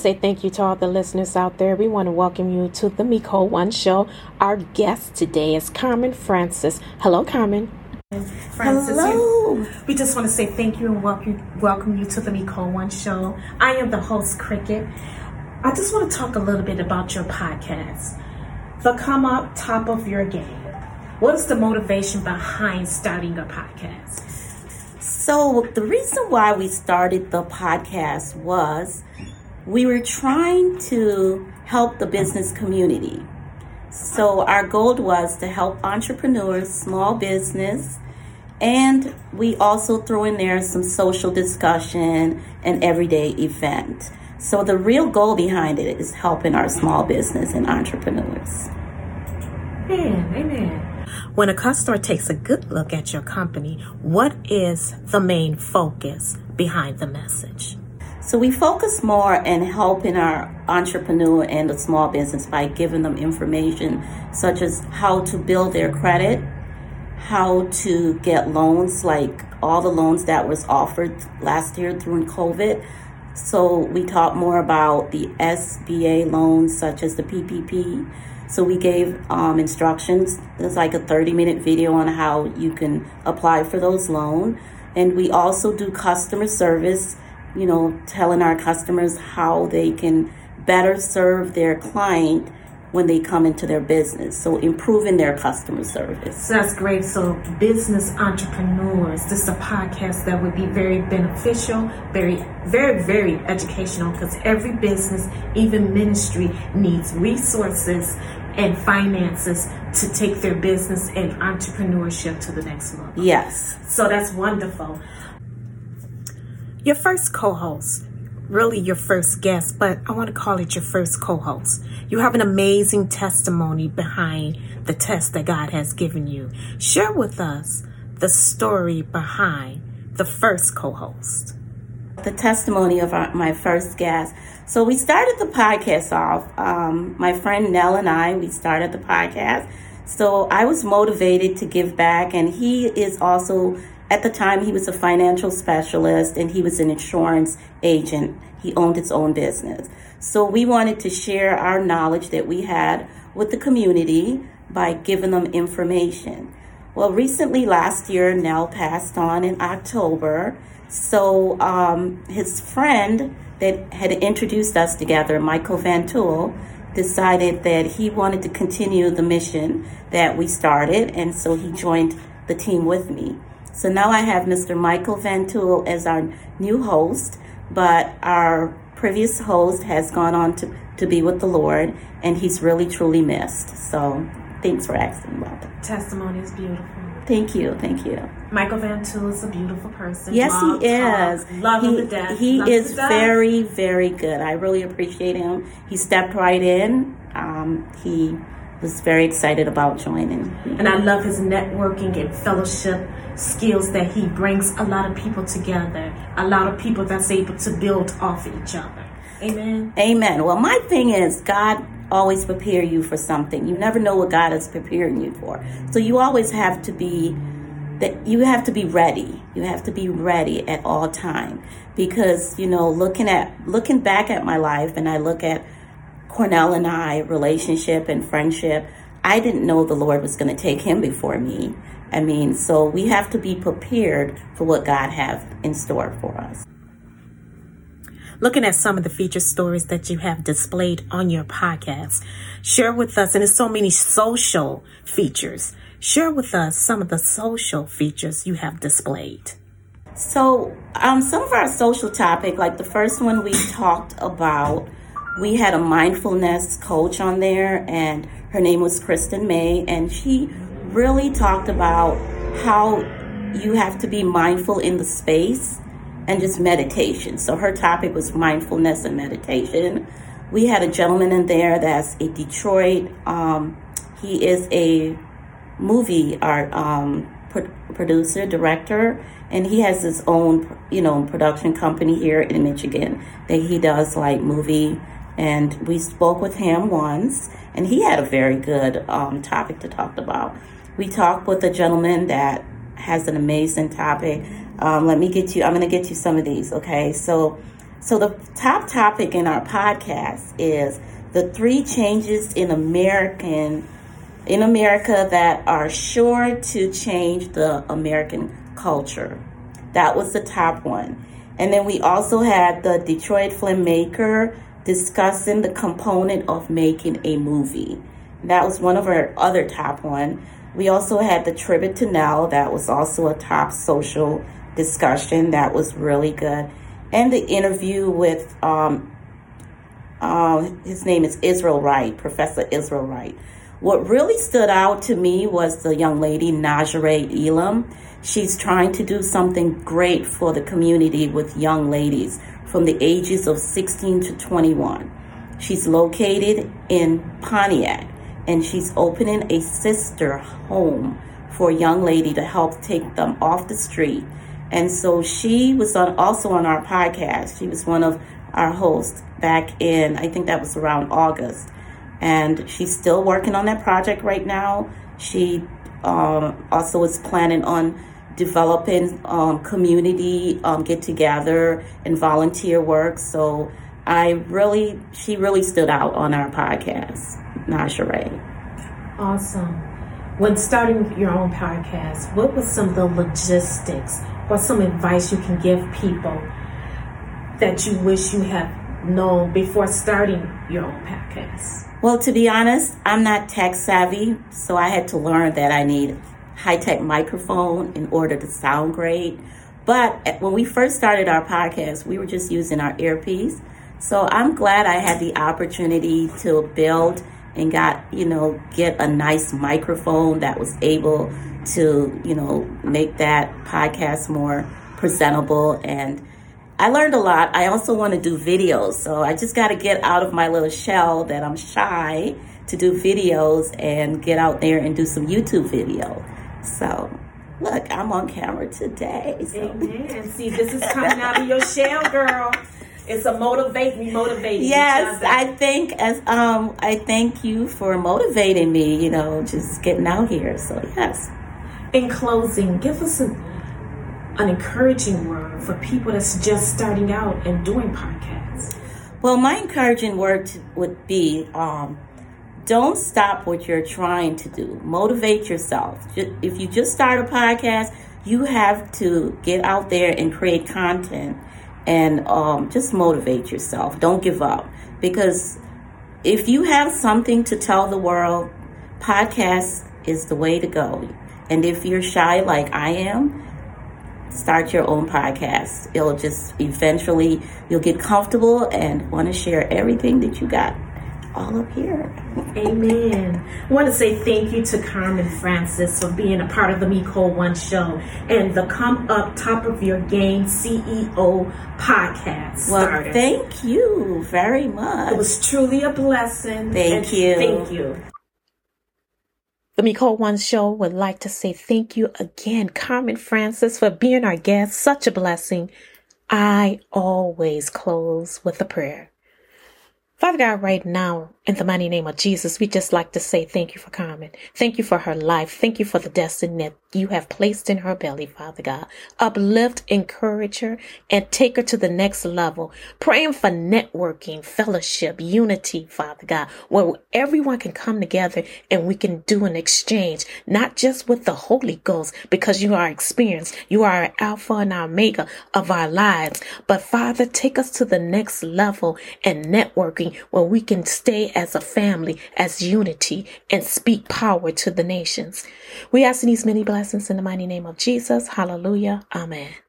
I want to say thank you to all the listeners out there. We want to welcome you to the Micole One Show. Our guest today is Carmen Francis. Hello, Carmen. Francis, Hello. You, we just want to say thank you and welcome, welcome you to the Micole One Show. I am the host, Cricket. I just want to talk a little bit about your podcast, the Come Up Top of Your Game. What is the motivation behind starting a podcast? So, the reason why we started the podcast was we were trying to help the business community. So our goal was to help entrepreneurs, small business, and we also throw in there some social discussion and everyday event. So the real goal behind it is helping our small business and entrepreneurs. Amen. Amen. When a customer takes a good look at your company, what is the main focus behind the message? So we focus more in helping our entrepreneur and the small business by giving them information such as how to build their credit, how to get loans, like all the loans that was offered last year during COVID. So we talk more about the SBA loans such as the PPP. So we gave um, instructions. It's like a 30 minute video on how you can apply for those loans. And we also do customer service you know, telling our customers how they can better serve their client when they come into their business. So improving their customer service. That's great. So business entrepreneurs, this is a podcast that would be very beneficial, very, very, very educational because every business, even ministry needs resources and finances to take their business and entrepreneurship to the next level. Yes. So that's wonderful your first co host, really your first guest, but I want to call it your first co host. You have an amazing testimony behind the test that God has given you. Share with us the story behind the first co host. The testimony of our, my first guest. So we started the podcast off. Um, my friend Nell and I, we started the podcast. So I was motivated to give back, and he is also at the time, he was a financial specialist and he was an insurance agent. He owned his own business. So we wanted to share our knowledge that we had with the community by giving them information. Well, recently last year, Nell passed on in October. So um, his friend that had introduced us together, Michael Van Tool, decided that he wanted to continue the mission that we started. And so he joined the team with me. So now I have Mr. Michael Van Tool as our new host, but our previous host has gone on to, to be with the Lord, and he's really truly missed. So thanks for asking about that. Testimony is beautiful. Thank you, thank you. Michael Van Tool is a beautiful person. Yes, he is. Talk, love he, him to death. He is very, very good. I really appreciate him. He stepped right in. Um, he was very excited about joining. And I love his networking and fellowship skills that he brings a lot of people together, a lot of people that's able to build off each other. Amen. Amen. Well, my thing is, God always prepare you for something. You never know what God is preparing you for. So you always have to be that you have to be ready. You have to be ready at all time because you know, looking at looking back at my life and I look at Cornell and I relationship and friendship, I didn't know the Lord was going to take him before me. I mean, so we have to be prepared for what God has in store for us. Looking at some of the feature stories that you have displayed on your podcast, share with us, and there's so many social features. Share with us some of the social features you have displayed. So, um, some of our social topic, like the first one we talked about we had a mindfulness coach on there, and her name was Kristen May, and she really talked about how you have to be mindful in the space and just meditation. So her topic was mindfulness and meditation. We had a gentleman in there that's a Detroit. Um, he is a movie art um, pro- producer, director, and he has his own, you know, production company here in Michigan that he does like movie and we spoke with him once, and he had a very good um, topic to talk about. We talked with a gentleman that has an amazing topic. Um, let me get you, I'm going to get you some of these, okay? So, So the top topic in our podcast is the three changes in American in America that are sure to change the American culture. That was the top one. And then we also had the Detroit filmmaker discussing the component of making a movie. That was one of our other top one. We also had the tribute to Nell. That was also a top social discussion. That was really good. And the interview with, um, uh, his name is Israel Wright, Professor Israel Wright. What really stood out to me was the young lady, Najere Elam. She's trying to do something great for the community with young ladies from the ages of 16 to 21. She's located in Pontiac and she's opening a sister home for a young lady to help take them off the street. And so she was on, also on our podcast. She was one of our hosts back in, I think that was around August. And she's still working on that project right now. She um, also is planning on developing um, community um, get together and volunteer work. So I really, she really stood out on our podcast, Najere. Awesome. When starting your own podcast, what was some of the logistics or some advice you can give people that you wish you had known before starting your own podcast? Well, to be honest, I'm not tech savvy, so I had to learn that I need high tech microphone in order to sound great. But eh, when we first started our podcast, we were just using our earpiece. So I'm glad I had the opportunity to build and got, you know, get a nice microphone that was able to, you know, make that podcast more presentable. And I learned a lot. I also want to do videos. So I just got to get out of my little shell that I'm shy to do videos and get out there and do some YouTube video. So, look, I'm on camera today. So. Amen. See, this is coming out of your shell, girl. It's a motivate me, motivate. Yes, I think as um, I thank you for motivating me. You know, just getting out here. So yes. In closing, give us an, an encouraging word for people that's just starting out and doing podcasts. Well, my encouraging word would be um, don't stop what you're trying to do. Motivate yourself. If you just start a podcast, you have to get out there and create content and um, just motivate yourself. Don't give up because if you have something to tell the world, podcast is the way to go. And if you're shy like I am, start your own podcast. It'll just eventually you'll get comfortable and want to share everything that you got all up here. Amen. I want to say thank you to Carmen Francis for being a part of the Micole One show and the Come Up Top of Your Game CEO podcast. Well, started. thank you very much. It was truly a blessing. Thank you. Thank you. The Micole One Show would like to say thank you again, Carmen Francis, for being our guest. Such a blessing. I always close with a prayer. Father God, right now, in the mighty name of Jesus, we just like to say thank you for Carmen. Thank you for her life. Thank you for the destiny you have placed in her belly, Father God. Uplift, encourage her, and take her to the next level. Praying for networking, fellowship, unity, Father God, where everyone can come together and we can do an exchange, not just with the Holy Ghost, because you are experienced. You are Alpha and Omega of our lives. But Father, take us to the next level and networking where we can stay as a family, as unity, and speak power to the nations. We ask these many blessings in the mighty name of Jesus. Hallelujah. Amen.